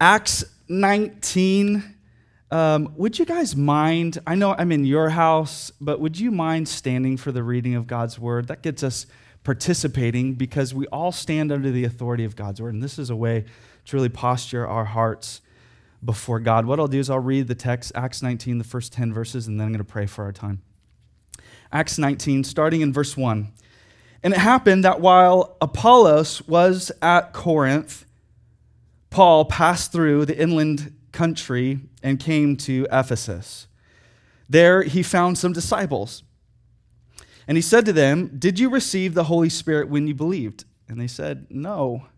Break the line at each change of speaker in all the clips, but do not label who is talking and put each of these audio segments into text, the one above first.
Acts 19. Um, would you guys mind? I know I'm in your house, but would you mind standing for the reading of God's word? That gets us participating because we all stand under the authority of God's word. And this is a way to really posture our hearts before God. What I'll do is I'll read the text, Acts 19, the first 10 verses, and then I'm going to pray for our time. Acts 19, starting in verse 1. And it happened that while Apollos was at Corinth, Paul passed through the inland country and came to Ephesus. There he found some disciples. And he said to them, Did you receive the Holy Spirit when you believed? And they said, No.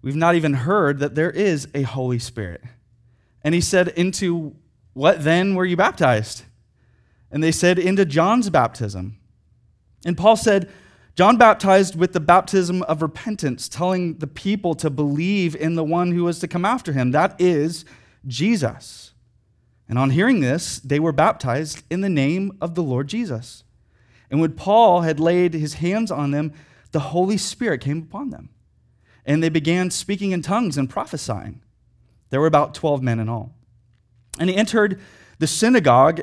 We've not even heard that there is a Holy Spirit. And he said, Into what then were you baptized? And they said, Into John's baptism. And Paul said, John baptized with the baptism of repentance, telling the people to believe in the one who was to come after him. That is Jesus. And on hearing this, they were baptized in the name of the Lord Jesus. And when Paul had laid his hands on them, the Holy Spirit came upon them. And they began speaking in tongues and prophesying. There were about 12 men in all. And he entered the synagogue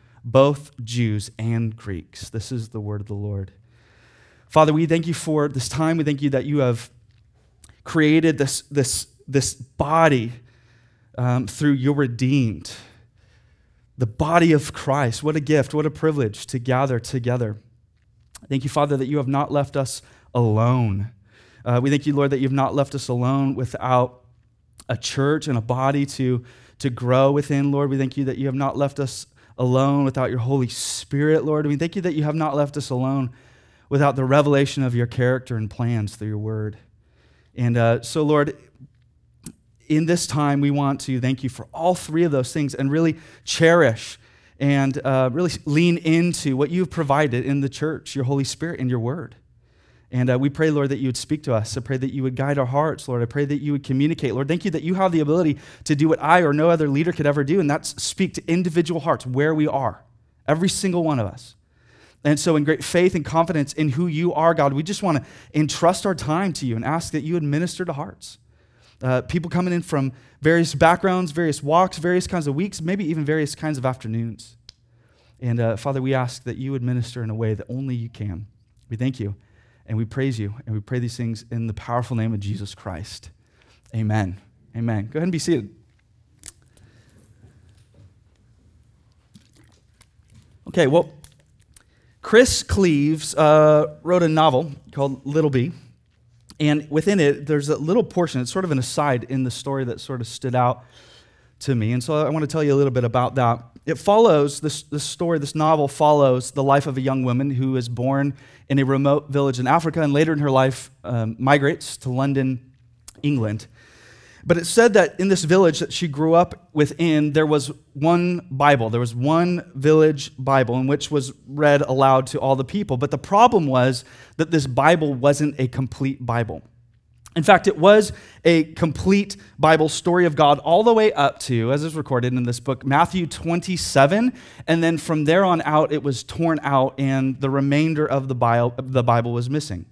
both Jews and Greeks. This is the word of the Lord. Father, we thank you for this time. We thank you that you have created this, this, this body um, through your redeemed, the body of Christ. What a gift, what a privilege to gather together. Thank you, Father, that you have not left us alone. Uh, we thank you, Lord, that you have not left us alone without a church and a body to, to grow within, Lord. We thank you that you have not left us alone without your Holy Spirit, Lord. We thank you that you have not left us alone without the revelation of your character and plans through your word. And uh, so, Lord, in this time, we want to thank you for all three of those things and really cherish and uh, really lean into what you've provided in the church, your Holy Spirit and your word. And uh, we pray, Lord, that you would speak to us. I pray that you would guide our hearts, Lord. I pray that you would communicate. Lord, thank you that you have the ability to do what I or no other leader could ever do, and that's speak to individual hearts where we are, every single one of us. And so, in great faith and confidence in who you are, God, we just want to entrust our time to you and ask that you would minister to hearts. Uh, people coming in from various backgrounds, various walks, various kinds of weeks, maybe even various kinds of afternoons. And uh, Father, we ask that you would minister in a way that only you can. We thank you. And we praise you and we pray these things in the powerful name of Jesus Christ. Amen. Amen. Go ahead and be seated. Okay, well, Chris Cleaves uh, wrote a novel called Little Bee. And within it, there's a little portion, it's sort of an aside in the story that sort of stood out to me. And so I want to tell you a little bit about that. It follows, this, this story, this novel follows the life of a young woman who is born in a remote village in Africa and later in her life um, migrates to London, England. But it said that in this village that she grew up within, there was one Bible. There was one village Bible in which was read aloud to all the people. But the problem was that this Bible wasn't a complete Bible. In fact, it was a complete Bible story of God all the way up to, as is recorded in this book, Matthew 27. And then from there on out, it was torn out, and the remainder of the Bible, the Bible was missing.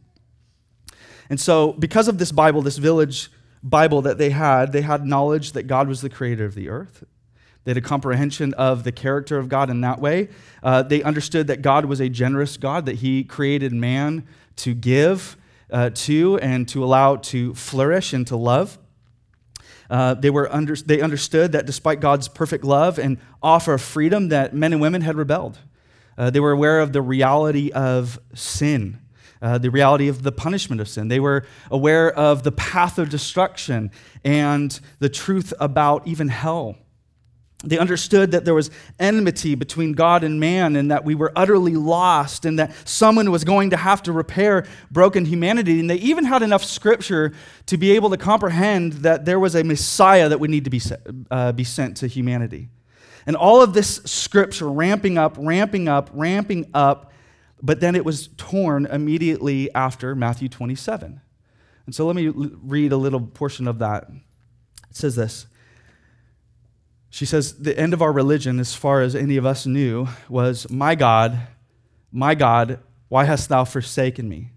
And so, because of this Bible, this village Bible that they had, they had knowledge that God was the creator of the earth. They had a comprehension of the character of God in that way. Uh, they understood that God was a generous God, that He created man to give uh, to and to allow to flourish and to love. Uh, they, were under, they understood that despite God's perfect love and offer of freedom, that men and women had rebelled. Uh, they were aware of the reality of sin, uh, the reality of the punishment of sin. They were aware of the path of destruction and the truth about even hell. They understood that there was enmity between God and man and that we were utterly lost and that someone was going to have to repair broken humanity. And they even had enough scripture to be able to comprehend that there was a Messiah that would need to be, uh, be sent to humanity. And all of this scripture ramping up, ramping up, ramping up, but then it was torn immediately after Matthew 27. And so let me read a little portion of that. It says this. She says, The end of our religion, as far as any of us knew, was, My God, my God, why hast thou forsaken me?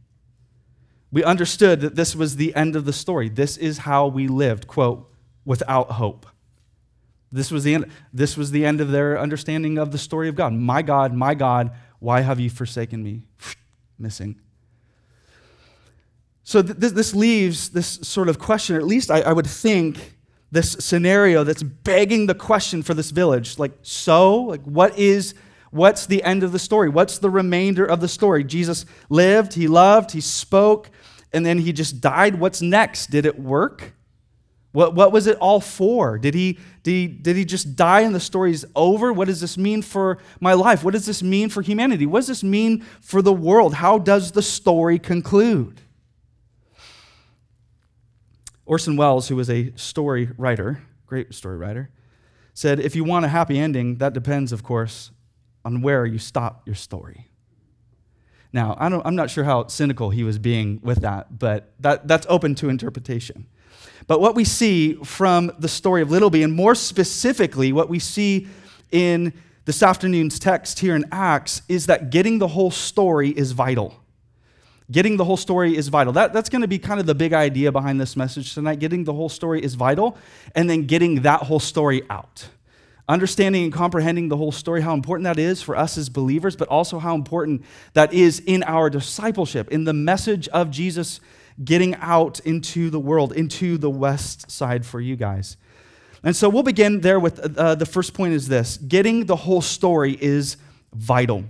We understood that this was the end of the story. This is how we lived, quote, without hope. This was the end, this was the end of their understanding of the story of God. My God, my God, why have you forsaken me? Missing. So th- this leaves this sort of question, or at least I, I would think this scenario that's begging the question for this village like so like what is what's the end of the story? What's the remainder of the story? Jesus lived he loved he spoke and then he just died. What's next? Did it work? What, what was it all for? Did he, did he did he just die and the story's over? What does this mean for my life? What does this mean for humanity? What does this mean for the world? How does the story conclude Orson Welles, who was a story writer, great story writer, said, If you want a happy ending, that depends, of course, on where you stop your story. Now, I am not sure how cynical he was being with that, but that, that's open to interpretation. But what we see from the story of Little Bee, and more specifically, what we see in this afternoon's text here in Acts, is that getting the whole story is vital. Getting the whole story is vital. That, that's going to be kind of the big idea behind this message tonight. Getting the whole story is vital, and then getting that whole story out. Understanding and comprehending the whole story, how important that is for us as believers, but also how important that is in our discipleship, in the message of Jesus getting out into the world, into the west side for you guys. And so we'll begin there with uh, the first point is this getting the whole story is vital.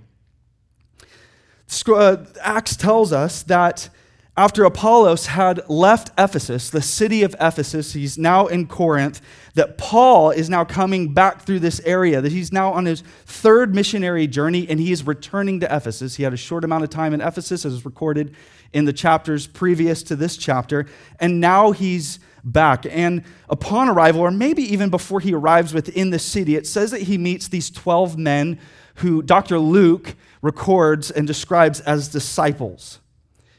Uh, Acts tells us that after Apollos had left Ephesus, the city of Ephesus, he's now in Corinth, that Paul is now coming back through this area, that he's now on his third missionary journey and he is returning to Ephesus. He had a short amount of time in Ephesus, as recorded in the chapters previous to this chapter, and now he's back. And upon arrival, or maybe even before he arrives within the city, it says that he meets these 12 men who Dr. Luke records and describes as disciples.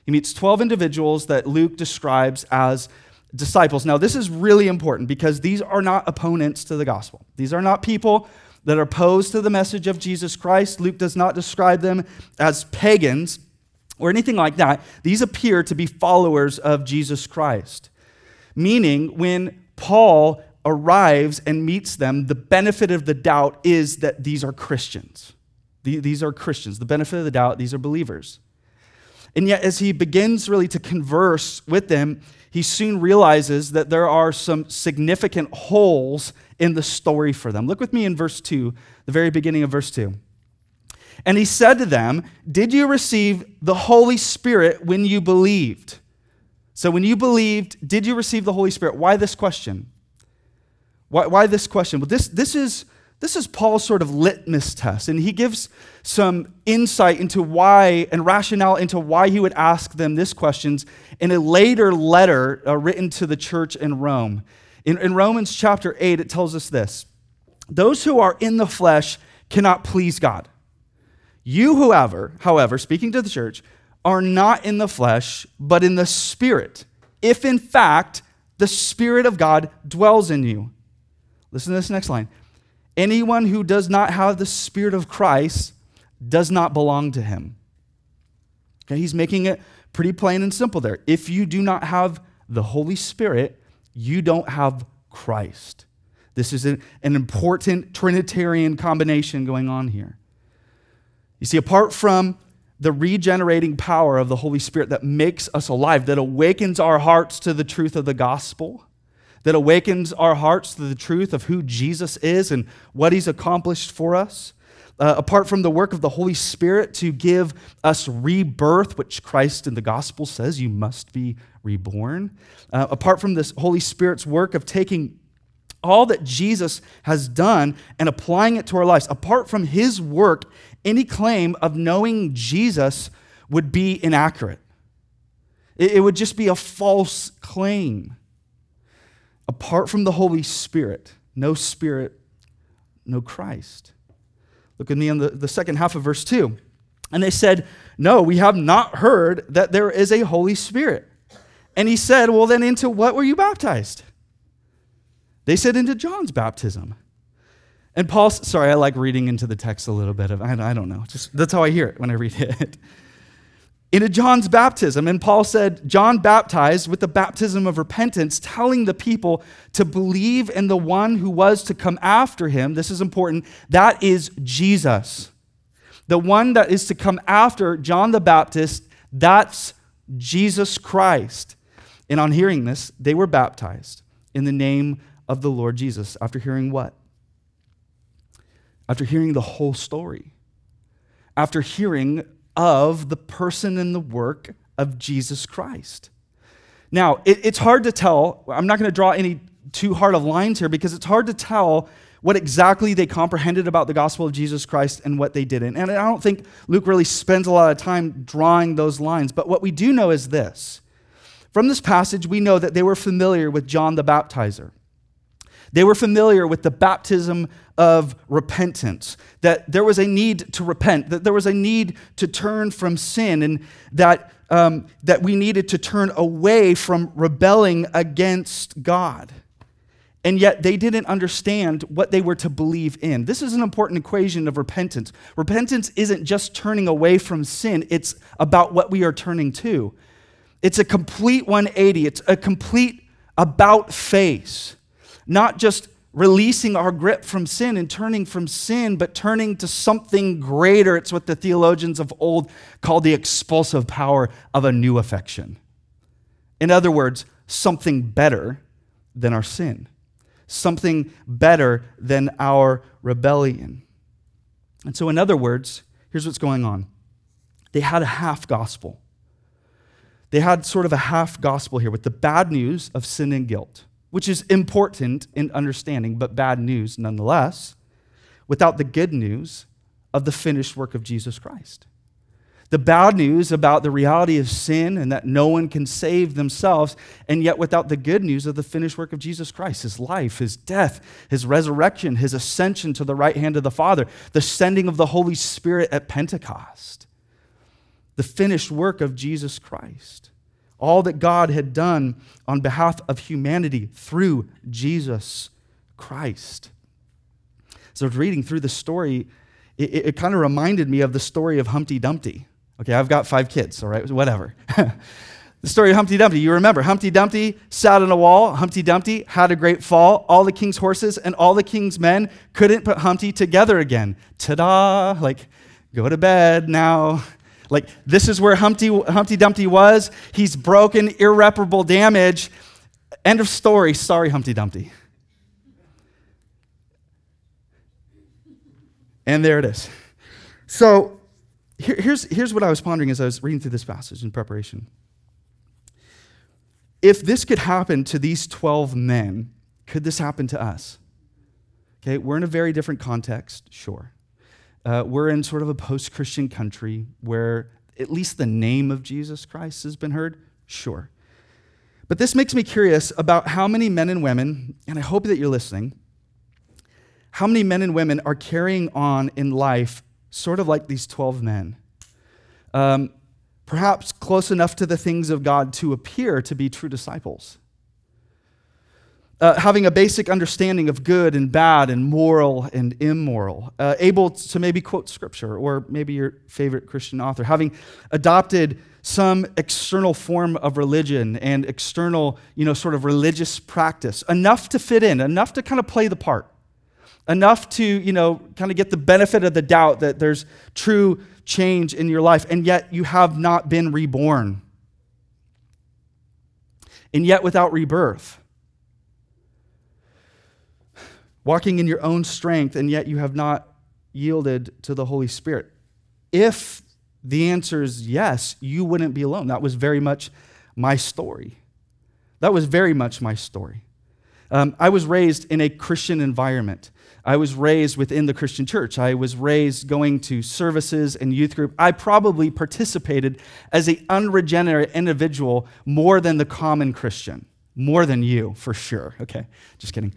He meets 12 individuals that Luke describes as disciples. Now, this is really important because these are not opponents to the gospel. These are not people that are opposed to the message of Jesus Christ. Luke does not describe them as pagans or anything like that. These appear to be followers of Jesus Christ. Meaning, when Paul arrives and meets them, the benefit of the doubt is that these are Christians. These are Christians. The benefit of the doubt, these are believers. And yet, as he begins really to converse with them, he soon realizes that there are some significant holes in the story for them. Look with me in verse 2, the very beginning of verse 2. And he said to them, Did you receive the Holy Spirit when you believed? So, when you believed, did you receive the Holy Spirit? Why this question? Why, why this question? Well, this, this, is, this is Paul's sort of litmus test, and he gives some insight into why and rationale into why he would ask them this questions in a later letter uh, written to the church in Rome. In, in Romans chapter 8, it tells us this Those who are in the flesh cannot please God. You, whoever, however, speaking to the church, are not in the flesh, but in the Spirit, if in fact the Spirit of God dwells in you. Listen to this next line. Anyone who does not have the Spirit of Christ does not belong to him. Okay, he's making it pretty plain and simple there. If you do not have the Holy Spirit, you don't have Christ. This is an, an important Trinitarian combination going on here. You see, apart from the regenerating power of the Holy Spirit that makes us alive, that awakens our hearts to the truth of the gospel, that awakens our hearts to the truth of who Jesus is and what he's accomplished for us. Uh, apart from the work of the Holy Spirit to give us rebirth, which Christ in the gospel says you must be reborn. Uh, apart from this Holy Spirit's work of taking all that Jesus has done and applying it to our lives. Apart from his work, any claim of knowing Jesus would be inaccurate. It, would just be a false claim. Apart from the Holy Spirit, no Spirit, no Christ. Look at me in the, the second half of verse 2. And they said, No, we have not heard that there is a Holy Spirit. And he said, Well, then into what were you baptized? They said, Into John's baptism. And Paul, sorry, I like reading into the text a little bit of, I, I don't know, just that's how I hear it when I read it. Into John's baptism. And Paul said, John baptized with the baptism of repentance, telling the people to believe in the one who was to come after him. This is important. That is Jesus. The one that is to come after John the Baptist, that's Jesus Christ. And on hearing this, they were baptized in the name of the Lord Jesus. After hearing what? After hearing the whole story. After hearing of the person and the work of Jesus Christ. Now, it, it's hard to tell. I'm not going to draw any too hard of lines here because it's hard to tell what exactly they comprehended about the gospel of Jesus Christ and what they didn't. And I don't think Luke really spends a lot of time drawing those lines. But what we do know is this from this passage, we know that they were familiar with John the Baptizer. They were familiar with the baptism of repentance, that there was a need to repent, that there was a need to turn from sin, and that, um, that we needed to turn away from rebelling against God. And yet they didn't understand what they were to believe in. This is an important equation of repentance. Repentance isn't just turning away from sin, it's about what we are turning to. It's a complete 180, it's a complete about face not just releasing our grip from sin and turning from sin, but turning to something greater. It's what the theologians of old called the expulsive power of a new affection. In other words, something better than our sin, something better than our rebellion. And so, in other words, here's what's going on they had a half gospel. They had sort of a half gospel here with the bad news of sin and guilt which is important in understanding, but bad news nonetheless, without the good news of the finished work of Jesus Christ. The bad news about the reality of sin and that no one can save themselves, and yet without the good news of the finished work of Jesus Christ, his life, his death, his resurrection, his ascension to the right hand of the Father, the sending of the Holy Spirit at Pentecost, the finished work of Jesus Christ all that God had done on behalf of humanity through Jesus Christ. So, reading through the story, it, it, it kind of reminded me of the story of Humpty Dumpty. Okay, I've got five kids, all right, whatever. the story of Humpty Dumpty. You remember, Humpty Dumpty sat on a wall. Humpty Dumpty had a great fall. All the king's horses and all the king's men couldn't put Humpty together again. Ta da! Like, go to bed now. Like, this is where Humpty, Humpty Dumpty was. He's broken, irreparable damage. End of story. Sorry, Humpty Dumpty. And there it is. So, here, here's, here's what I was pondering as I was reading through this passage in preparation. If this could happen to these 12 men, could this happen to us? Okay, we're in a very different context, sure. Uh, we're in sort of a post Christian country where at least the name of Jesus Christ has been heard? Sure. But this makes me curious about how many men and women, and I hope that you're listening, how many men and women are carrying on in life sort of like these 12 men? Um, perhaps close enough to the things of God to appear to be true disciples uh, having a basic understanding of good and bad and moral and immoral, uh, able to maybe quote scripture or maybe your favorite Christian author, having adopted some external form of religion and external, you know, sort of religious practice, enough to fit in, enough to kind of play the part, enough to, you know, kind of get the benefit of the doubt that there's true change in your life, and yet you have not been reborn. And yet, without rebirth, walking in your own strength, and yet you have not yielded to the Holy Spirit? If the answer is yes, you wouldn't be alone. That was very much my story. That was very much my story. Um, I was raised in a Christian environment. I was raised within the Christian church. I was raised going to services and youth group. I probably participated as an unregenerate individual more than the common Christian, more than you, for sure. Okay, just kidding.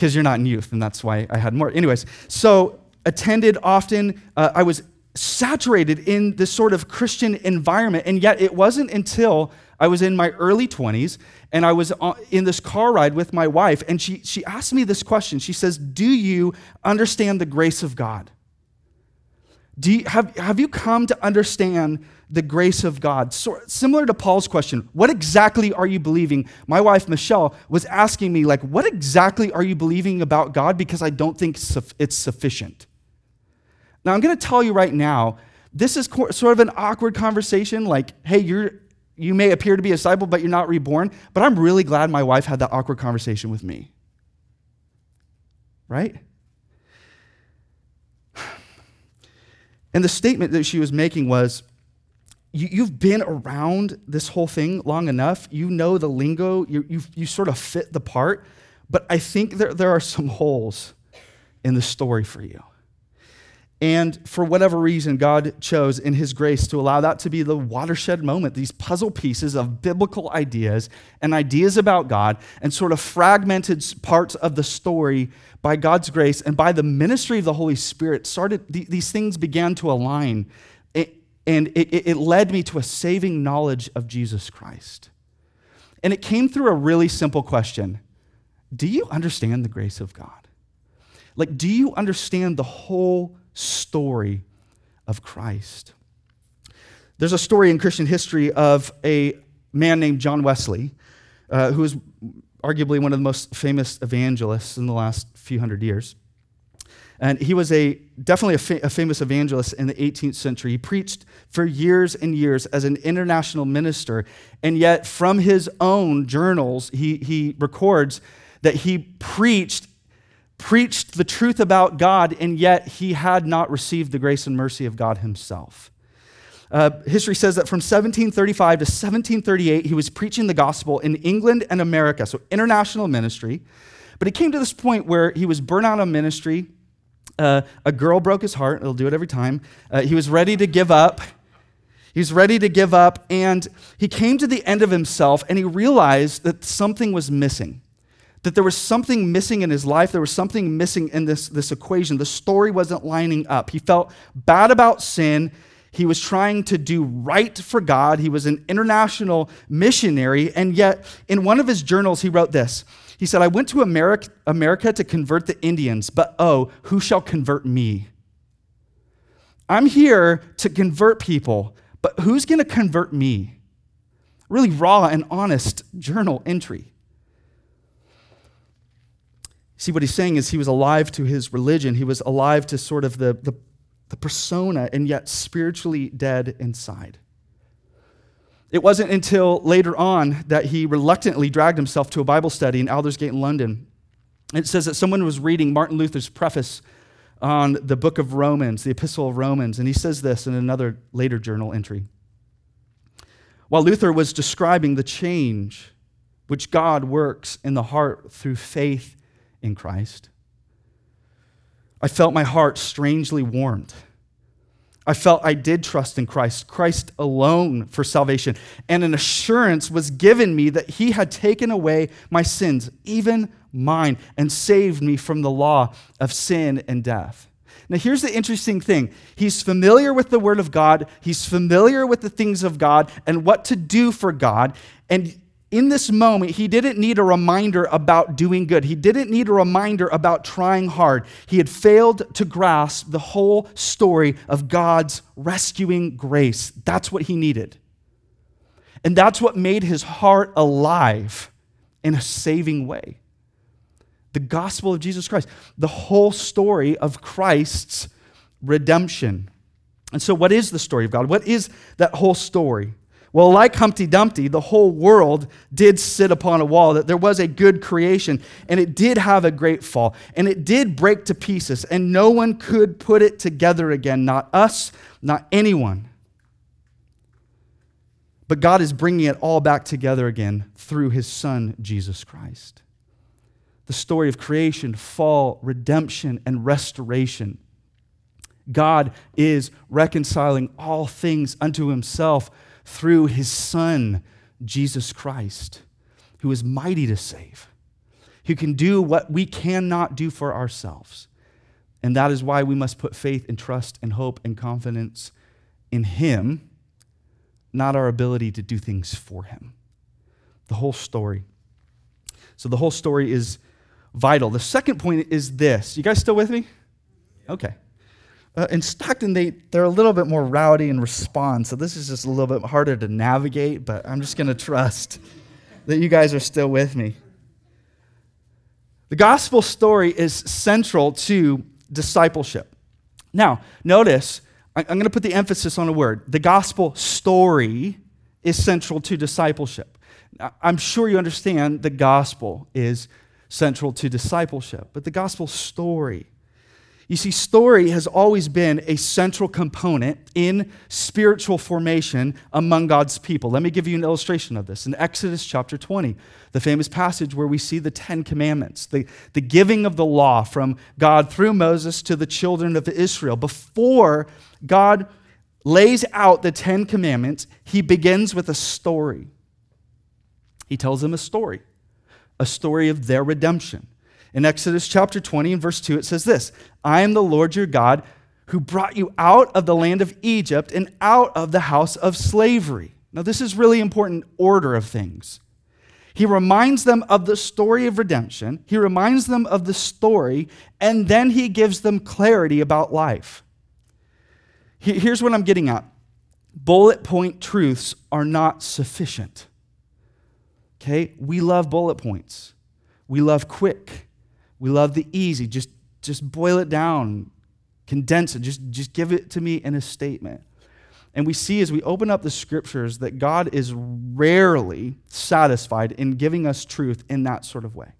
Because you're not in youth, and that's why I had more. Anyways, so attended often. Uh, I was saturated in this sort of Christian environment, and yet it wasn't until I was in my early 20s and I was in this car ride with my wife, and she, she asked me this question. She says, Do you understand the grace of God? Do you, have, have you come to understand the grace of God? So, similar to Paul's question, what exactly are you believing? My wife, Michelle, was asking me, like, what exactly are you believing about God? Because I don't think it's sufficient. Now, I'm going to tell you right now, this is sort of an awkward conversation. Like, hey, you're you may appear to be a disciple, but you're not reborn. But I'm really glad my wife had that awkward conversation with me. Right? And the statement that she was making was you, have been around this whole thing long enough. You know the lingo, you, you, you sort of fit the part. But I think there, there are some holes in the story for you. And for whatever reason, God chose in His grace to allow that to be the watershed moment, these puzzle pieces of biblical ideas and ideas about God, and sort of fragmented parts of the story by God's grace and by the ministry of the Holy Spirit, started, these things began to align. and it, it led me to a saving knowledge of Jesus Christ. And it came through a really simple question Do you understand the grace of God? Like, do you understand the whole story of Christ. There's a story in Christian history of a man named John Wesley, uh, who is arguably one of the most famous evangelists in the last few hundred years. And he was a definitely a, fa- a, famous evangelist in the 18th century. He preached for years and years as an international minister, and yet from his own journals, he, he records that he preached preached the truth about God, and yet he had not received the grace and mercy of God himself. Uh, history says that from 1735 to 1738, he was preaching the gospel in England and America, so international ministry. But he came to this point where he was burnt out on ministry. Uh, a girl broke his heart. It'll do it every time. Uh, he was ready to give up. He was ready to give up, and he came to the end of himself, and he realized that something was missing that there was something missing in his life. There was something missing in this, this equation. The story wasn't lining up. He felt bad about sin. He was trying to do right for God. He was an international missionary. And yet, in one of his journals, he wrote this He said, I went to America, America to convert the Indians, but oh, who shall convert me? I'm here to convert people, but who's going to convert me? Really raw and honest journal entry. See, what he's saying is he was alive to his religion, he was alive to sort of the, the, the persona, and yet spiritually dead inside. It wasn't until later on that he reluctantly dragged himself to a Bible study in Aldersgate in London. It says that someone was reading Martin Luther's preface on the book of Romans, the Epistle of Romans, and he says this in another later journal entry. While Luther was describing the change which God works in the heart through faith in Christ. I felt my heart strangely warmed. I felt I did trust in Christ, Christ alone for salvation. And an assurance was given me that He had taken away my sins, even mine, and saved me from the law of sin and death. Now, here's the interesting thing He's familiar with the Word of God, He's familiar with the things of God and what to do for God. And in this moment, he didn't need a reminder about doing good. He didn't need a reminder about trying hard. He had failed to grasp the whole story of God's rescuing grace. That's what he needed. And that's what made his heart alive in a saving way. The gospel of Jesus Christ, the whole story of Christ's redemption. And so, what is the story of God? What is that whole story? Well, like Humpty Dumpty, the whole world did sit upon a wall, that there was a good creation, and it did have a great fall, and it did break to pieces, and no one could put it together again, not us, not anyone. But God is bringing it all back together again through his Son, Jesus Christ. the story of creation, fall, redemption, and restoration. God is reconciling all things unto himself through his Son, Jesus Christ, who is mighty to save, who can do what we cannot do for ourselves. And that is why we must put faith and trust and hope and confidence in him, not our ability to do things for him. The whole story. So the whole story is vital. The second point is this. You guys still with me? Okay. Uh, in Stockton, they, they're a little bit more rowdy and respond, so this is just a little bit harder to navigate, but I'm just going to trust that you guys are still with me. The gospel story is central to discipleship. Now, notice, I'm going to put the emphasis on a word. The gospel story is central to discipleship. I'm sure you understand the gospel is central to discipleship, but the gospel story you see, story has always been a central component in spiritual formation among God's people. Let me give you an illustration of this. In Exodus chapter 20, the famous passage where we see the Ten Commandments, the, the giving of the law from God through Moses to the children of Israel. Before God lays out the Ten Commandments, he begins with a story. He tells them a story, a story of their redemption in Exodus chapter 20 and verse 2, it says this I am the Lord your God who brought you out of the land of Egypt and out of the house of slavery. Now, this is really important order of things. He reminds them of the story of redemption, he reminds them of the story, and then he gives them clarity about life. Here's what I'm getting at bullet point truths are not sufficient. Okay? We love bullet points, we love quick. We love the easy. Just, just boil it down, condense it, just, just give it to me in a statement. And we see as we open up the scriptures that God is rarely satisfied in giving us truth in that sort of way.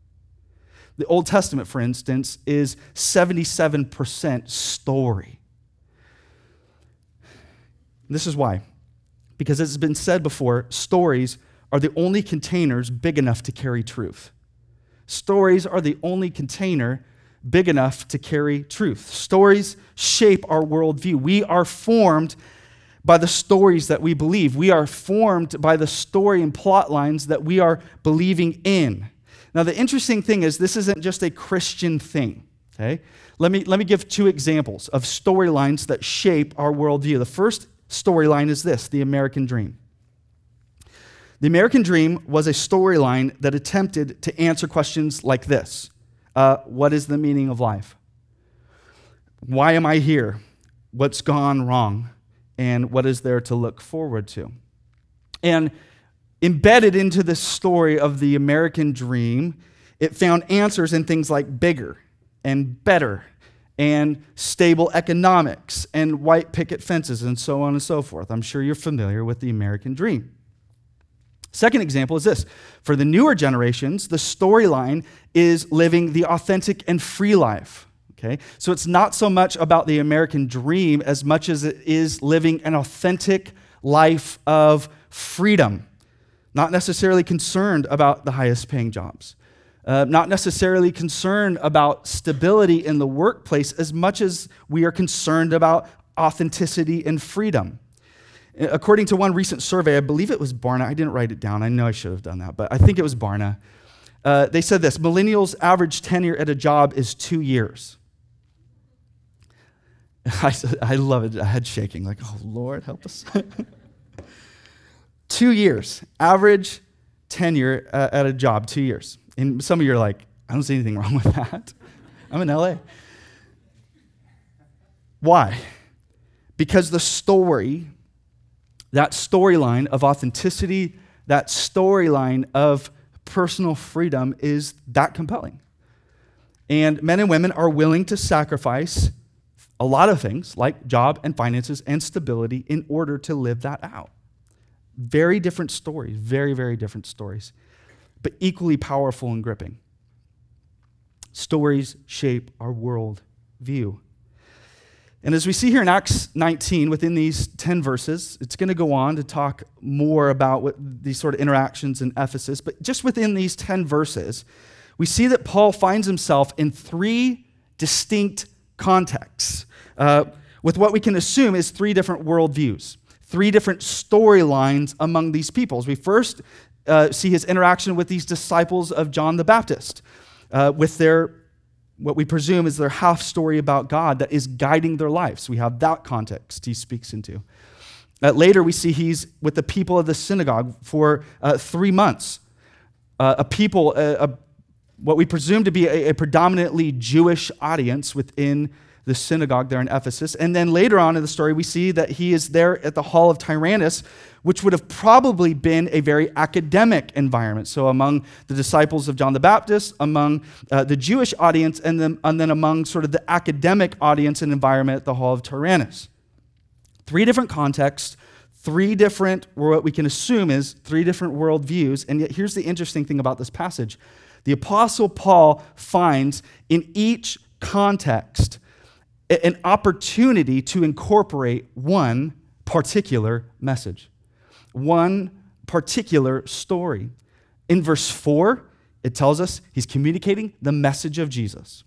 The Old Testament, for instance, is 77% story. This is why. Because as has been said before, stories are the only containers big enough to carry truth. Stories are the only container big enough to carry truth. Stories shape our worldview. We are formed by the stories that we believe. We are formed by the story and plot lines that we are believing in. Now, the interesting thing is, this isn't just a Christian thing. Okay? Let me, let me give two examples of storylines that shape our worldview. The first storyline is this the American dream. The American Dream was a storyline that attempted to answer questions like this uh, What is the meaning of life? Why am I here? What's gone wrong? And what is there to look forward to? And embedded into this story of the American dream, it found answers in things like bigger and better and stable economics and white picket fences and so on and so forth. I'm sure you're familiar with the American dream. Second example is this for the newer generations, the storyline is living the authentic and free life. Okay? So it's not so much about the American dream as much as it is living an authentic life of freedom, not necessarily concerned about the highest paying jobs. Uh, not necessarily concerned about stability in the workplace as much as we are concerned about authenticity and freedom. According to one recent survey, I believe it was Barna. I didn't write it down. I know I should have done that, but I think it was Barna. Uh, they said this millennials' average tenure at a job is two years. I, I love it. I head shaking, like, oh, Lord, help us. two years. Average tenure uh, at a job, two years. And some of you are like, I don't see anything wrong with that. I'm in LA. Why? Because the story that storyline of authenticity, that storyline of personal freedom is that compelling. And men and women are willing to sacrifice a lot of things like job and finances and stability in order to live that out. Very different stories, very, very different stories, but equally powerful and gripping. Stories shape our world view. And as we see here in Acts 19, within these 10 verses, it's going to go on to talk more about what these sort of interactions in Ephesus. But just within these 10 verses, we see that Paul finds himself in three distinct contexts uh, with what we can assume is three different worldviews, three different storylines among these peoples. We first uh, see his interaction with these disciples of John the Baptist, uh, with their what we presume is their half story about God that is guiding their lives. We have that context he speaks into. Uh, later, we see he's with the people of the synagogue for uh, three months. Uh, a people, a, what we presume to be a, a predominantly Jewish audience within the synagogue there in Ephesus. And then later on in the story, we see that he is there at the Hall of Tyrannus, which would have probably been a very academic environment. So, among the disciples of John the Baptist, among uh, the Jewish audience, and then, and then among sort of the academic audience and environment at the Hall of Tyrannus. Three different contexts, three different, what we can assume is three different worldviews. And yet, here's the interesting thing about this passage the Apostle Paul finds in each context an opportunity to incorporate one particular message, one particular story. In verse 4, it tells us he's communicating the message of Jesus.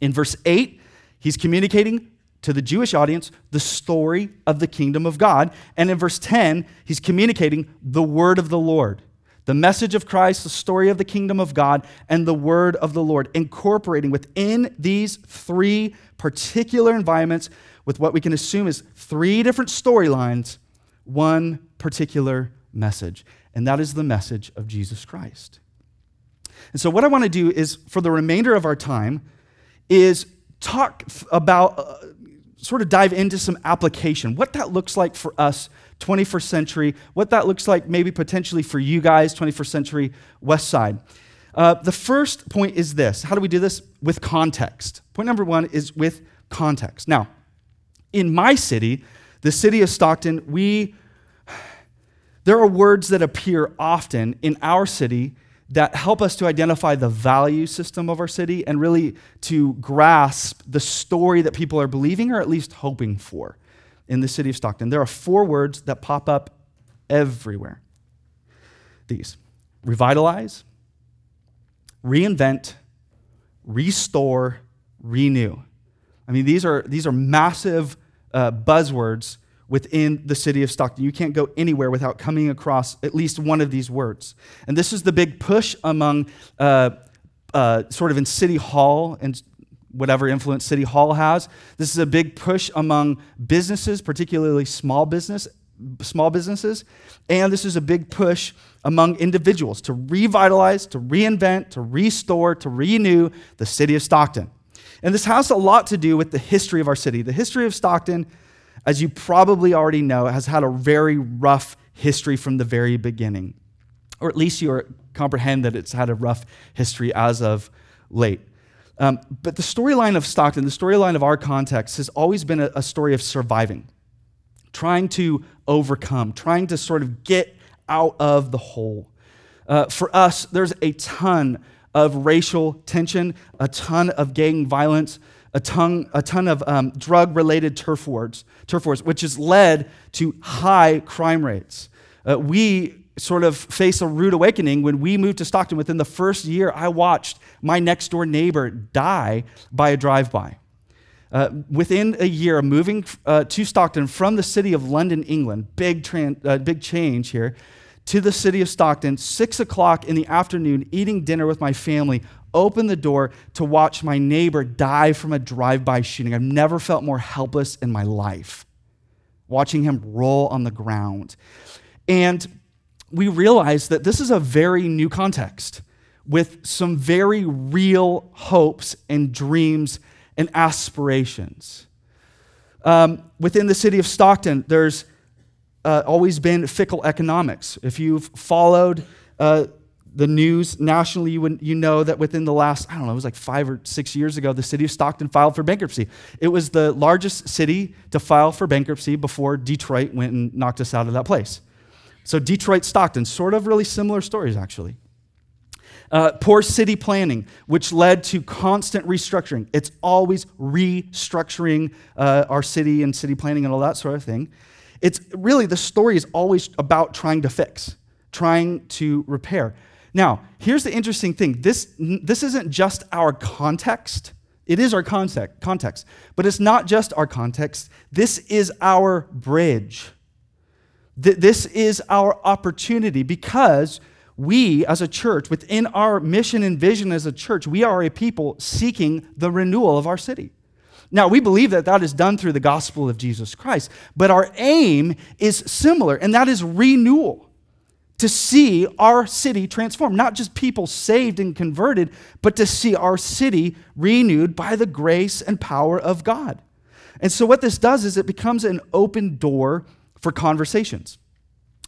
In verse 8, he's communicating to the Jewish audience the story of the kingdom of God. And in verse 10, he's communicating the word of the Lord the message of Christ, the story of the kingdom of God, and the word of the Lord, incorporating within these three particular environments with what we can assume is three different storylines, one particular message. And that is the message of Jesus Christ. And so, what I want to do is, for the remainder of our time, is talk about, uh, sort of dive into some application, what that looks like for us 21st century, what that looks like maybe potentially for you guys, 21st century West Side. Uh, the first point is this how do we do this? With context. Point number one is with context. Now, in my city, the city of Stockton, we there are words that appear often in our city that help us to identify the value system of our city and really to grasp the story that people are believing or at least hoping for in the city of Stockton. There are four words that pop up everywhere. These revitalize, reinvent, restore, renew. I mean, these are, these are massive uh, buzzwords within the city of Stockton. You can't go anywhere without coming across at least one of these words. And this is the big push among uh, uh, sort of in City Hall and whatever influence City Hall has. This is a big push among businesses, particularly small business, small businesses, and this is a big push among individuals to revitalize, to reinvent, to restore, to renew the city of Stockton. And this has a lot to do with the history of our city. The history of Stockton, as you probably already know, has had a very rough history from the very beginning. Or at least you comprehend that it's had a rough history as of late. Um, but the storyline of Stockton, the storyline of our context, has always been a, a story of surviving, trying to overcome, trying to sort of get out of the hole. Uh, for us, there's a ton of racial tension, a ton of gang violence, a ton, a ton of um, drug related turf wars, turf wars, which has led to high crime rates. Uh, we sort of face a rude awakening when we moved to Stockton. Within the first year, I watched my next door neighbor die by a drive by. Uh, within a year of moving uh, to Stockton from the city of London, England, big, tran- uh, big change here, to the city of Stockton, six o'clock in the afternoon, eating dinner with my family, opened the door to watch my neighbor die from a drive by shooting. I've never felt more helpless in my life, watching him roll on the ground. And we realize that this is a very new context with some very real hopes and dreams and aspirations. Um, within the city of Stockton, there's uh, always been fickle economics. If you've followed uh, the news nationally, you, would, you know that within the last, I don't know, it was like five or six years ago, the city of Stockton filed for bankruptcy. It was the largest city to file for bankruptcy before Detroit went and knocked us out of that place. So, Detroit, Stockton, sort of really similar stories, actually. Uh, poor city planning, which led to constant restructuring. It's always restructuring uh, our city and city planning and all that sort of thing. It's really the story is always about trying to fix, trying to repair. Now, here's the interesting thing this, this isn't just our context. It is our context, context, but it's not just our context. This is our bridge. This is our opportunity because we, as a church, within our mission and vision as a church, we are a people seeking the renewal of our city. Now, we believe that that is done through the gospel of Jesus Christ, but our aim is similar, and that is renewal to see our city transformed. Not just people saved and converted, but to see our city renewed by the grace and power of God. And so, what this does is it becomes an open door for conversations.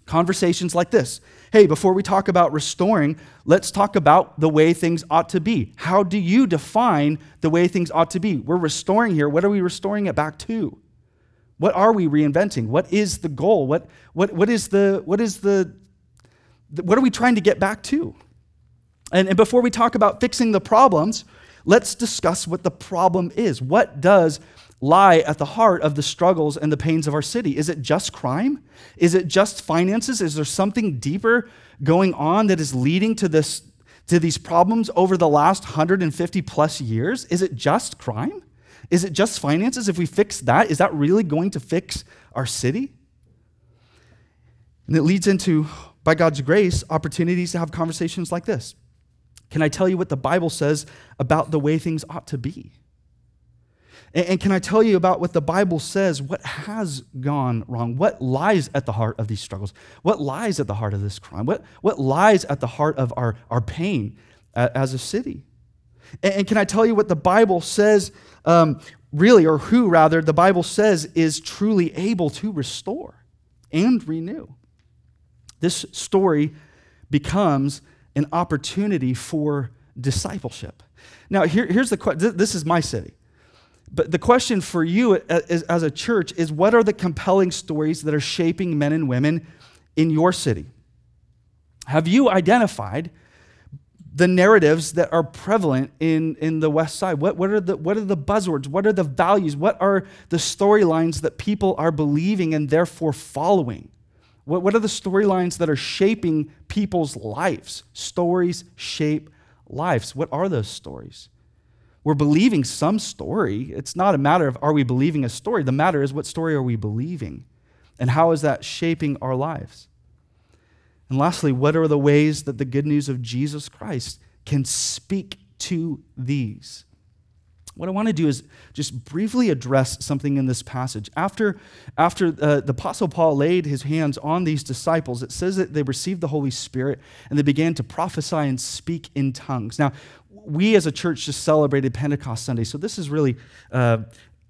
Conversations like this Hey, before we talk about restoring, let's talk about the way things ought to be. How do you define the way things ought to be? We're restoring here. What are we restoring it back to? What are we reinventing? What is the goal? What, what, what is the, what is the what are we trying to get back to? And, and before we talk about fixing the problems, let's discuss what the problem is. What does lie at the heart of the struggles and the pains of our city? Is it just crime? Is it just finances? Is there something deeper going on that is leading to this to these problems over the last 150 plus years? Is it just crime? Is it just finances? If we fix that, is that really going to fix our city? And it leads into by God's grace, opportunities to have conversations like this. Can I tell you what the Bible says about the way things ought to be? And, can I tell you about what the Bible says, what has gone wrong? What lies at the heart of these struggles? What lies at the heart of this crime? What, what lies at the heart of our, our pain as a city? And, can I tell you what the Bible says, um, really, or who rather, the Bible says is truly able to restore and renew? This story becomes an opportunity for discipleship. Now, here, here's the question this is my city. But the question for you as a church is what are the compelling stories that are shaping men and women in your city? Have you identified the narratives that are prevalent in, in the West Side? What, what, are the, what are the buzzwords? What are the values? What are the storylines that people are believing and therefore following? What, what are the storylines that are shaping people's lives? Stories shape lives. What are those stories? We're believing some story. It's not a matter of are we believing a story. The matter is what story are we believing? And how is that shaping our lives? And lastly, what are the ways that the good news of Jesus Christ can speak to these? What I want to do is just briefly address something in this passage. After, after uh, the Apostle Paul laid his hands on these disciples, it says that they received the Holy Spirit and they began to prophesy and speak in tongues. Now, we as a church just celebrated Pentecost Sunday, so this is really uh,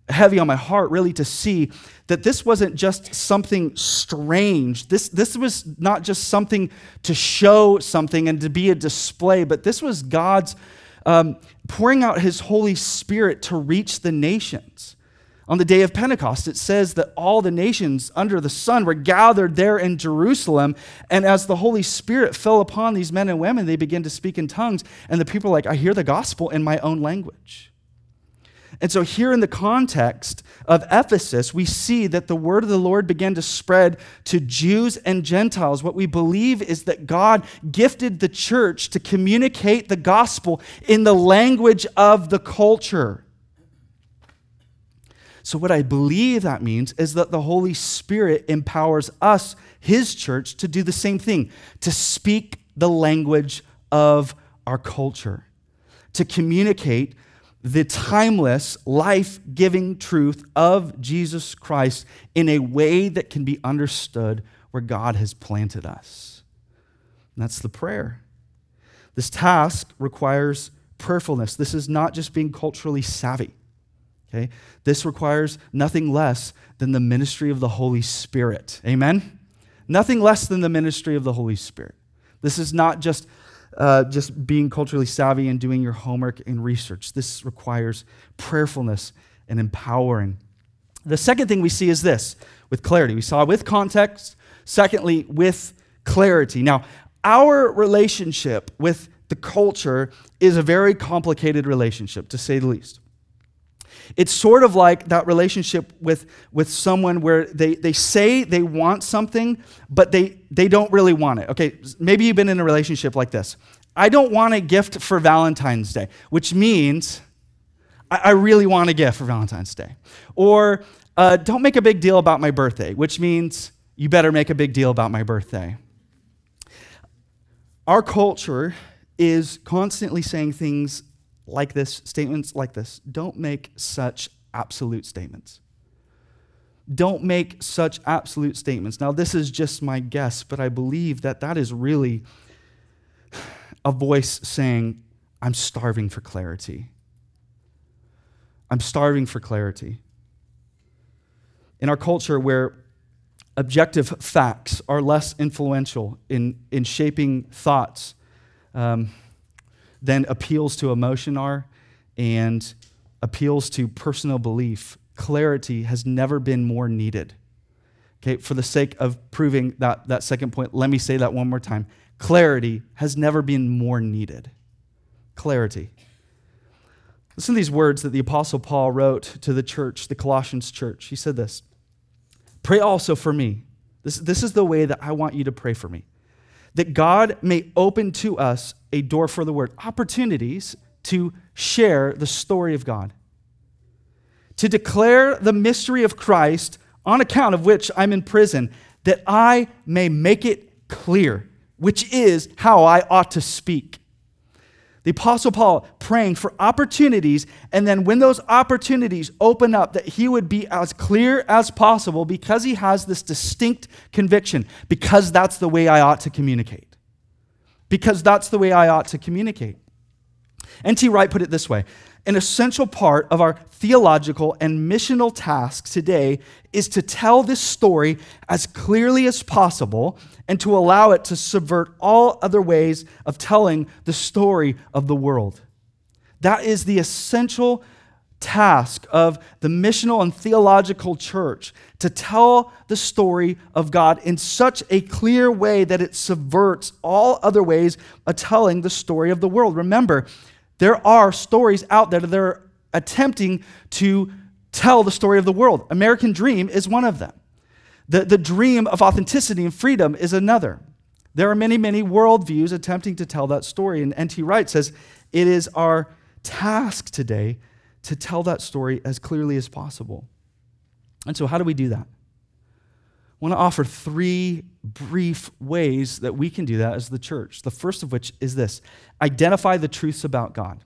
heavy on my heart, really, to see that this wasn't just something strange. This, this was not just something to show something and to be a display, but this was God's um, pouring out his Holy Spirit to reach the nations. On the day of Pentecost, it says that all the nations under the sun were gathered there in Jerusalem. And as the Holy Spirit fell upon these men and women, they began to speak in tongues. And the people are like, I hear the gospel in my own language. And so, here in the context of Ephesus, we see that the word of the Lord began to spread to Jews and Gentiles. What we believe is that God gifted the church to communicate the gospel in the language of the culture. So, what I believe that means is that the Holy Spirit empowers us, His church, to do the same thing, to speak the language of our culture, to communicate the timeless, life giving truth of Jesus Christ in a way that can be understood where God has planted us. And that's the prayer. This task requires prayerfulness. This is not just being culturally savvy. Okay? This requires nothing less than the ministry of the Holy Spirit. Amen? Nothing less than the ministry of the Holy Spirit. This is not just uh, just being culturally savvy and doing your homework and research. This requires prayerfulness and empowering. The second thing we see is this with clarity. We saw with context, secondly, with clarity. Now, our relationship with the culture is a very complicated relationship, to say the least. It's sort of like that relationship with, with someone where they, they say they want something, but they, they don't really want it. Okay, maybe you've been in a relationship like this. I don't want a gift for Valentine's Day, which means I, I really want a gift for Valentine's Day. Or uh, don't make a big deal about my birthday, which means you better make a big deal about my birthday. Our culture is constantly saying things like this, statements like this. Don't make such absolute statements. Don't make such absolute statements. Now, this is just my guess, but I believe that that is really a voice saying, I'm starving for clarity. I'm starving for clarity. In our culture where objective facts are less influential in, in shaping thoughts um, than appeals to emotion are and appeals to personal belief, clarity has never been more needed. Okay, for the sake of proving that, that second point, let me say that one more time. Clarity has never been more needed. Clarity. Listen to these words that the Apostle Paul wrote to the church, the Colossians church. He said this Pray also for me. This, this is the way that I want you to pray for me. That God may open to us a door for the word, opportunities to share the story of God, to declare the mystery of Christ, on account of which I'm in prison, that I may make it clear, which is how I ought to speak. The Apostle Paul praying for opportunities, and then when those opportunities open up, that he would be as clear as possible because he has this distinct conviction, because that's the way I ought to communicate. Because that's the way I ought to communicate. N.T. Wright put it this way An essential part of our theological and missional task today is to tell this story as clearly as possible and to allow it to subvert all other ways of telling the story of the world. That is the essential task of the missional and theological church to tell the story of God in such a clear way that it subverts all other ways of telling the story of the world. Remember, there are stories out there that are attempting to tell the story of the world. American Dream is one of them. The, the dream of authenticity and freedom is another. There are many, many worldviews attempting to tell that story. And N.T. Wright says it is our task today to tell that story as clearly as possible. And so, how do we do that? I want to offer three brief ways that we can do that as the church. The first of which is this identify the truths about God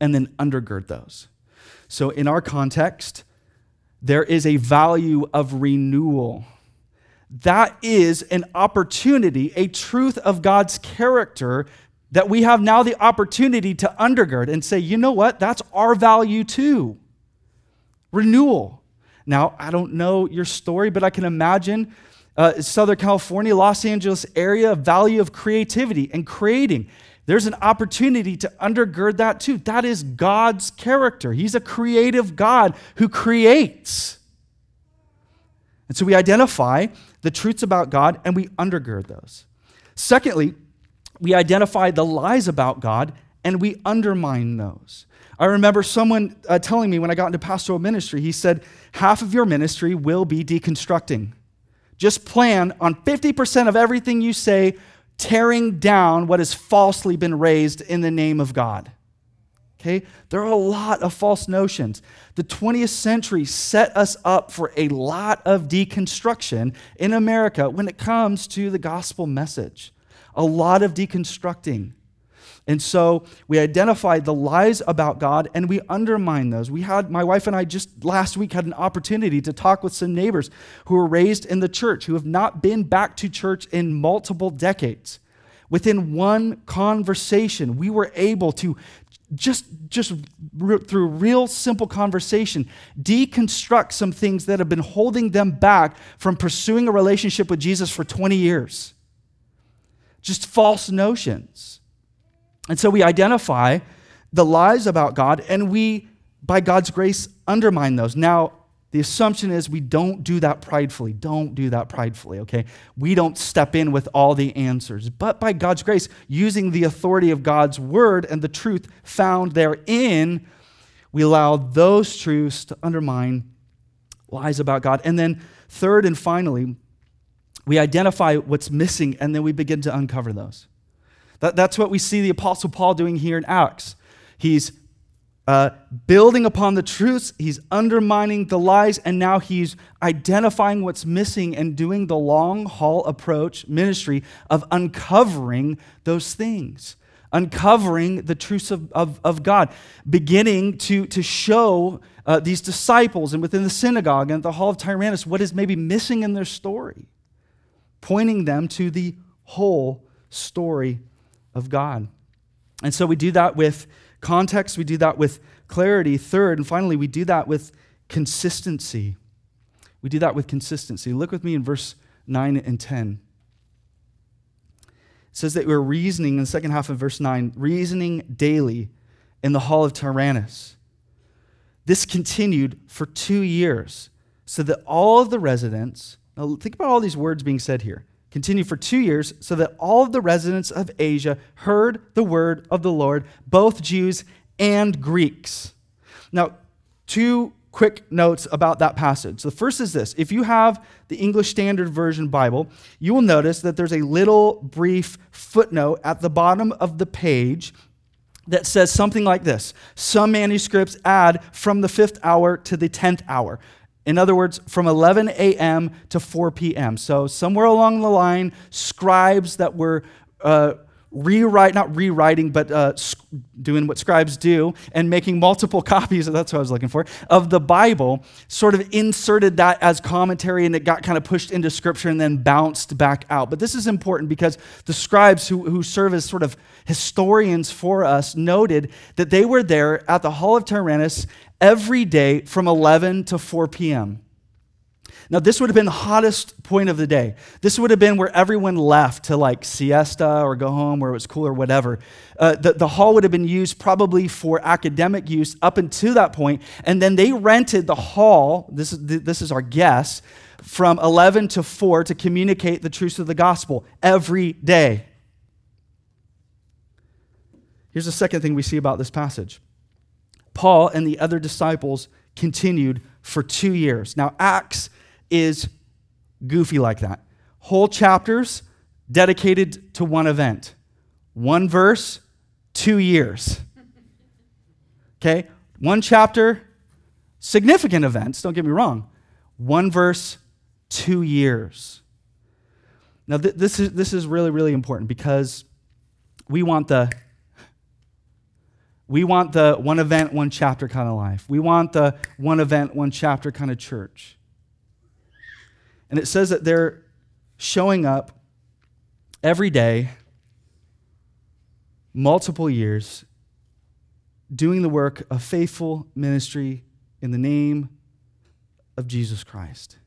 and then undergird those. So, in our context, there is a value of renewal. That is an opportunity, a truth of God's character that we have now the opportunity to undergird and say, you know what? That's our value too. Renewal. Now, I don't know your story, but I can imagine uh, Southern California, Los Angeles area, value of creativity and creating. There's an opportunity to undergird that too. That is God's character. He's a creative God who creates. And so we identify the truths about God and we undergird those. Secondly, we identify the lies about God and we undermine those. I remember someone uh, telling me when I got into pastoral ministry, he said, half of your ministry will be deconstructing. Just plan on 50% of everything you say tearing down what has falsely been raised in the name of God. Okay? There are a lot of false notions. The 20th century set us up for a lot of deconstruction in America when it comes to the gospel message. A lot of deconstructing. And so we identified the lies about God and we undermine those. We had, my wife and I just last week had an opportunity to talk with some neighbors who were raised in the church, who have not been back to church in multiple decades. Within one conversation, we were able to just, just re- through real simple conversation, deconstruct some things that have been holding them back from pursuing a relationship with Jesus for 20 years. Just false notions. And so we identify the lies about God and we, by God's grace, undermine those. Now, the assumption is we don't do that pridefully. Don't do that pridefully, okay? We don't step in with all the answers. But by God's grace, using the authority of God's word and the truth found therein, We allow those truths to undermine lies about God. And then, third and finally, we identify what's missing and then we begin to uncover those. That, that's what we see the Apostle Paul doing here in Acts. He's uh, building upon the truths, he's undermining the lies, and now he's identifying what's missing and doing the long haul approach ministry of uncovering those things, uncovering the truths of, of, of God, beginning to, to show uh, these disciples and within the synagogue and the hall of Tyrannus what is maybe missing in their story, pointing them to the whole story of God. And so we do that with context, we do that with clarity. Third, and finally, we do that with consistency. We do that with consistency. Look with me in verse 9 and 10. It says that we're reasoning in the second half of verse 9, reasoning daily in the hall of Tyrannus. This continued for two years, so that all of the residents, now think about all these words being said here continued for two years, so that all of the residents of Asia heard the word of the Lord, both Jews and Greeks. Now, two quick notes about that passage. The first is this if you have the English Standard Version Bible, you will notice that there's a little brief footnote at the bottom of the page that says something like this Some manuscripts add from the fifth hour to the tenth hour. In other words, from 11 a.m. to 4 p.m. So, somewhere along the line, scribes that were uh, rewrite, not rewriting, but uh, doing what scribes do and making multiple copies, that's what I was looking for, of the Bible, sort of inserted that as commentary and it got kind of pushed into scripture and then bounced back out. But this is important because the scribes who, who serve as sort of historians for us noted that they were there at the Hall of Tyrannus every day from 11 to 4 p.m. Now, this would have been the hottest point of the day. This would have been where everyone left to like siesta or go home where it was cool or whatever. Uh, the, the hall would have been used probably for academic use up until that point, And then they rented the hall, this is, this is our guess, from 11 to 4 to communicate the truths of the gospel every day. Here's the second thing we see about this passage Paul and the other disciples continued for two years. Now, Acts is goofy like that. Whole chapters dedicated to one event, one verse, two years. Okay? One chapter, significant events, don't get me wrong. One verse, two years. Now, th- this, is, this is really, really important because we want the we want the one event, one chapter kind of life. We want the one event, one chapter kind of church. And it says that they're showing up every day, multiple years, doing the work of faithful ministry in the name of Jesus Christ.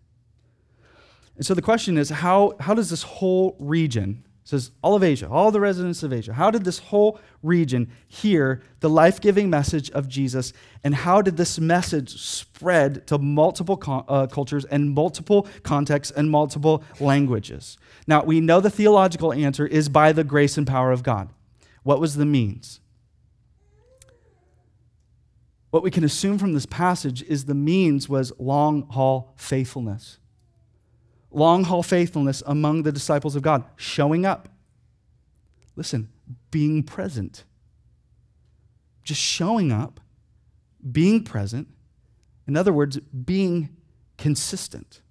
And so the question is how, how does this whole region, says all of Asia, all the residents of Asia. How did this whole region hear the life giving message of Jesus? And how did this message spread to multiple uh, cultures and multiple contexts and multiple languages? Now, we know the theological answer is by the grace and power of God. What was the means? What we can assume from this passage is the means was long haul faithfulness long haul faithfulness among the disciples of God, showing up. Listen, being present. Just showing up, being present. In other words, being consistent.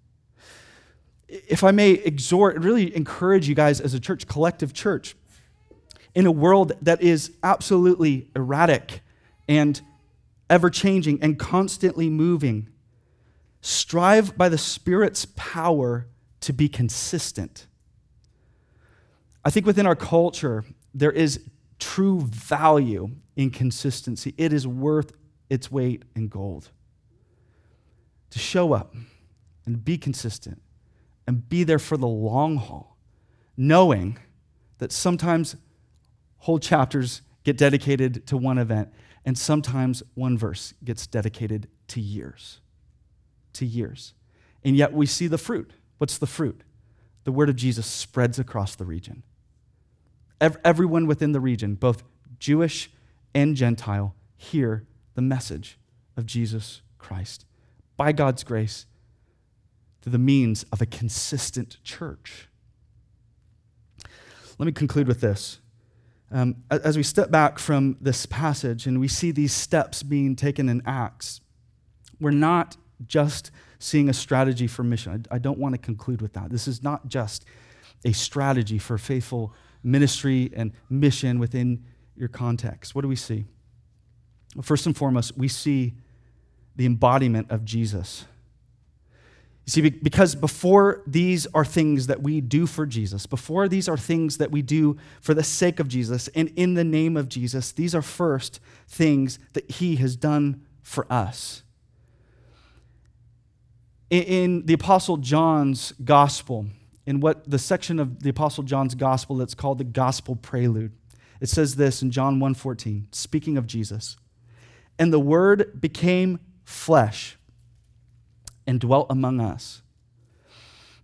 If I may exhort, really encourage you guys as a church, collective church, in a world that is absolutely erratic and ever changing and constantly moving, strive by the Spirit's power to be consistent. I think within our culture, there is true value in consistency. It is worth its weight in gold. To show up and be consistent and be there for the long haul, knowing that sometimes whole chapters get dedicated to one event and sometimes one verse gets dedicated to years. To years. And yet we see the fruit. What's the fruit? The word of Jesus spreads across the region. Everyone within the region, both Jewish and Gentile, hear the message of Jesus Christ by God's grace through the means of a consistent church. Let me conclude with this. Um, as we step back from this passage and we see these steps being taken in Acts, we're not just seeing a strategy for mission. I, I don't want to conclude with that. This is not just a strategy for faithful ministry and mission within your context. What do we see? Well, first and foremost, we see the embodiment of Jesus. You see, because before these are things that we do for Jesus, before these are things that we do for the sake of Jesus and in the name of Jesus, these are first things that He has done for us. In the Apostle John's Gospel, in what the section of the Apostle John's Gospel that's called the Gospel Prelude, it says this in John 1:14, speaking of Jesus. And the word became flesh and dwelt among us.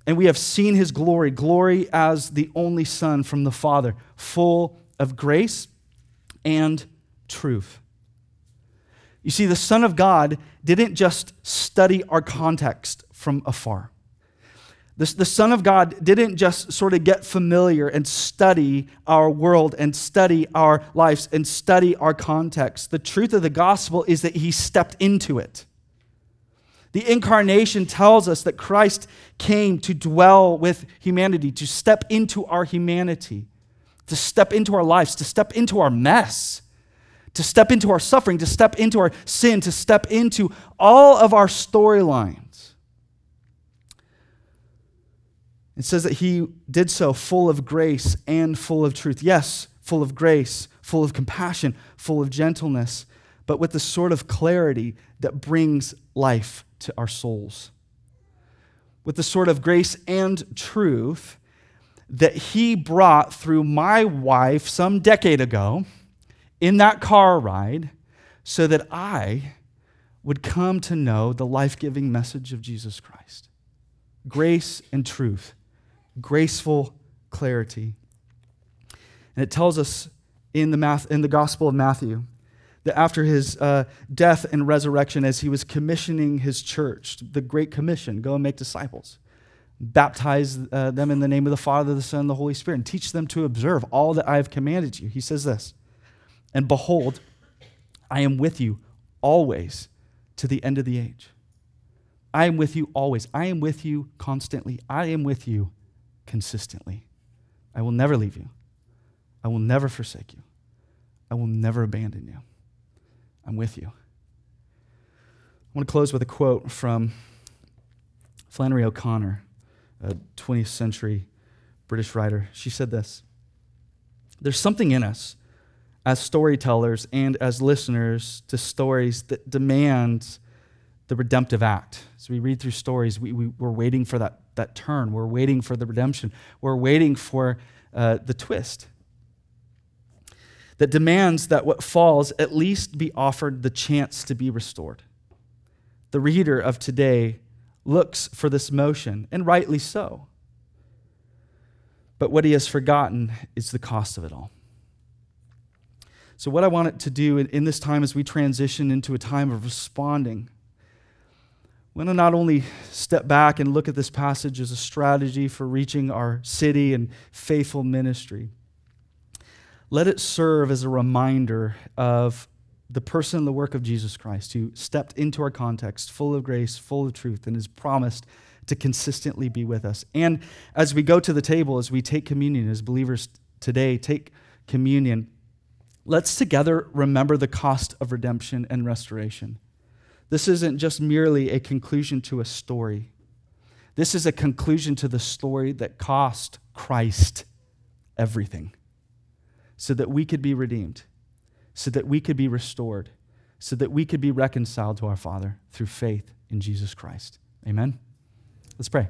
And we have seen his glory, glory as the only Son from the Father, full of grace and truth. You see, the Son of God didn't just study our context from afar. The, the Son of God didn't just sort of get familiar and study our world and study our lives and study our context. The truth of the gospel is that he stepped into it. The incarnation tells us that Christ came to dwell with humanity, to step into our humanity, to step into our lives, to step into our mess, to step into our suffering, to step into our sin, to step into all of our storylines. It says that he did so full of grace and full of truth. Yes, full of grace, full of compassion, full of gentleness, but with the sort of clarity that brings life to our souls. With the sort of grace and truth that he brought through my wife some decade ago in that car ride so that I would come to know the life giving message of Jesus Christ. Grace and truth, graceful clarity. And it tells us in the, math, in the Gospel of Matthew that after his uh, death and resurrection, as he was commissioning his church, the Great Commission go and make disciples, baptize uh, them in the name of the Father, the Son, and the Holy Spirit, and teach them to observe all that I have commanded you. He says this, and behold, I am with you always to the end of the age. I am with you always. I am with you constantly. I am with you consistently. I will never leave you. I will never forsake you. I will never abandon you. I'm with you. I want to close with a quote from Flannery O'Connor, a 20th century British writer. She said this There's something in us as storytellers and as listeners to stories that demand the redemptive act. As we read through stories, we, we, are waiting for that, that turn. We're waiting for the redemption. We're waiting for uh, the twist that demands that what falls at least be offered the chance to be restored. The reader of today looks for this motion, and rightly so. But what he has forgotten is the cost of it all. So, what I want it to do in this time as we transition into a time of responding, I want to not only step back and look at this passage as a strategy for reaching our city and faithful ministry, let it serve as a reminder of the person and the work of Jesus Christ who stepped into our context full of grace, full of truth, and has promised to consistently be with us. And as we go to the table, as we take communion, as believers today take communion, let's together remember the cost of redemption and restoration. This isn't just merely a conclusion to a story. This is a conclusion to the story that cost Christ everything so that we could be redeemed, so that we could be restored, so that we could be reconciled to our Father through faith in Jesus Christ. Amen? Let's pray.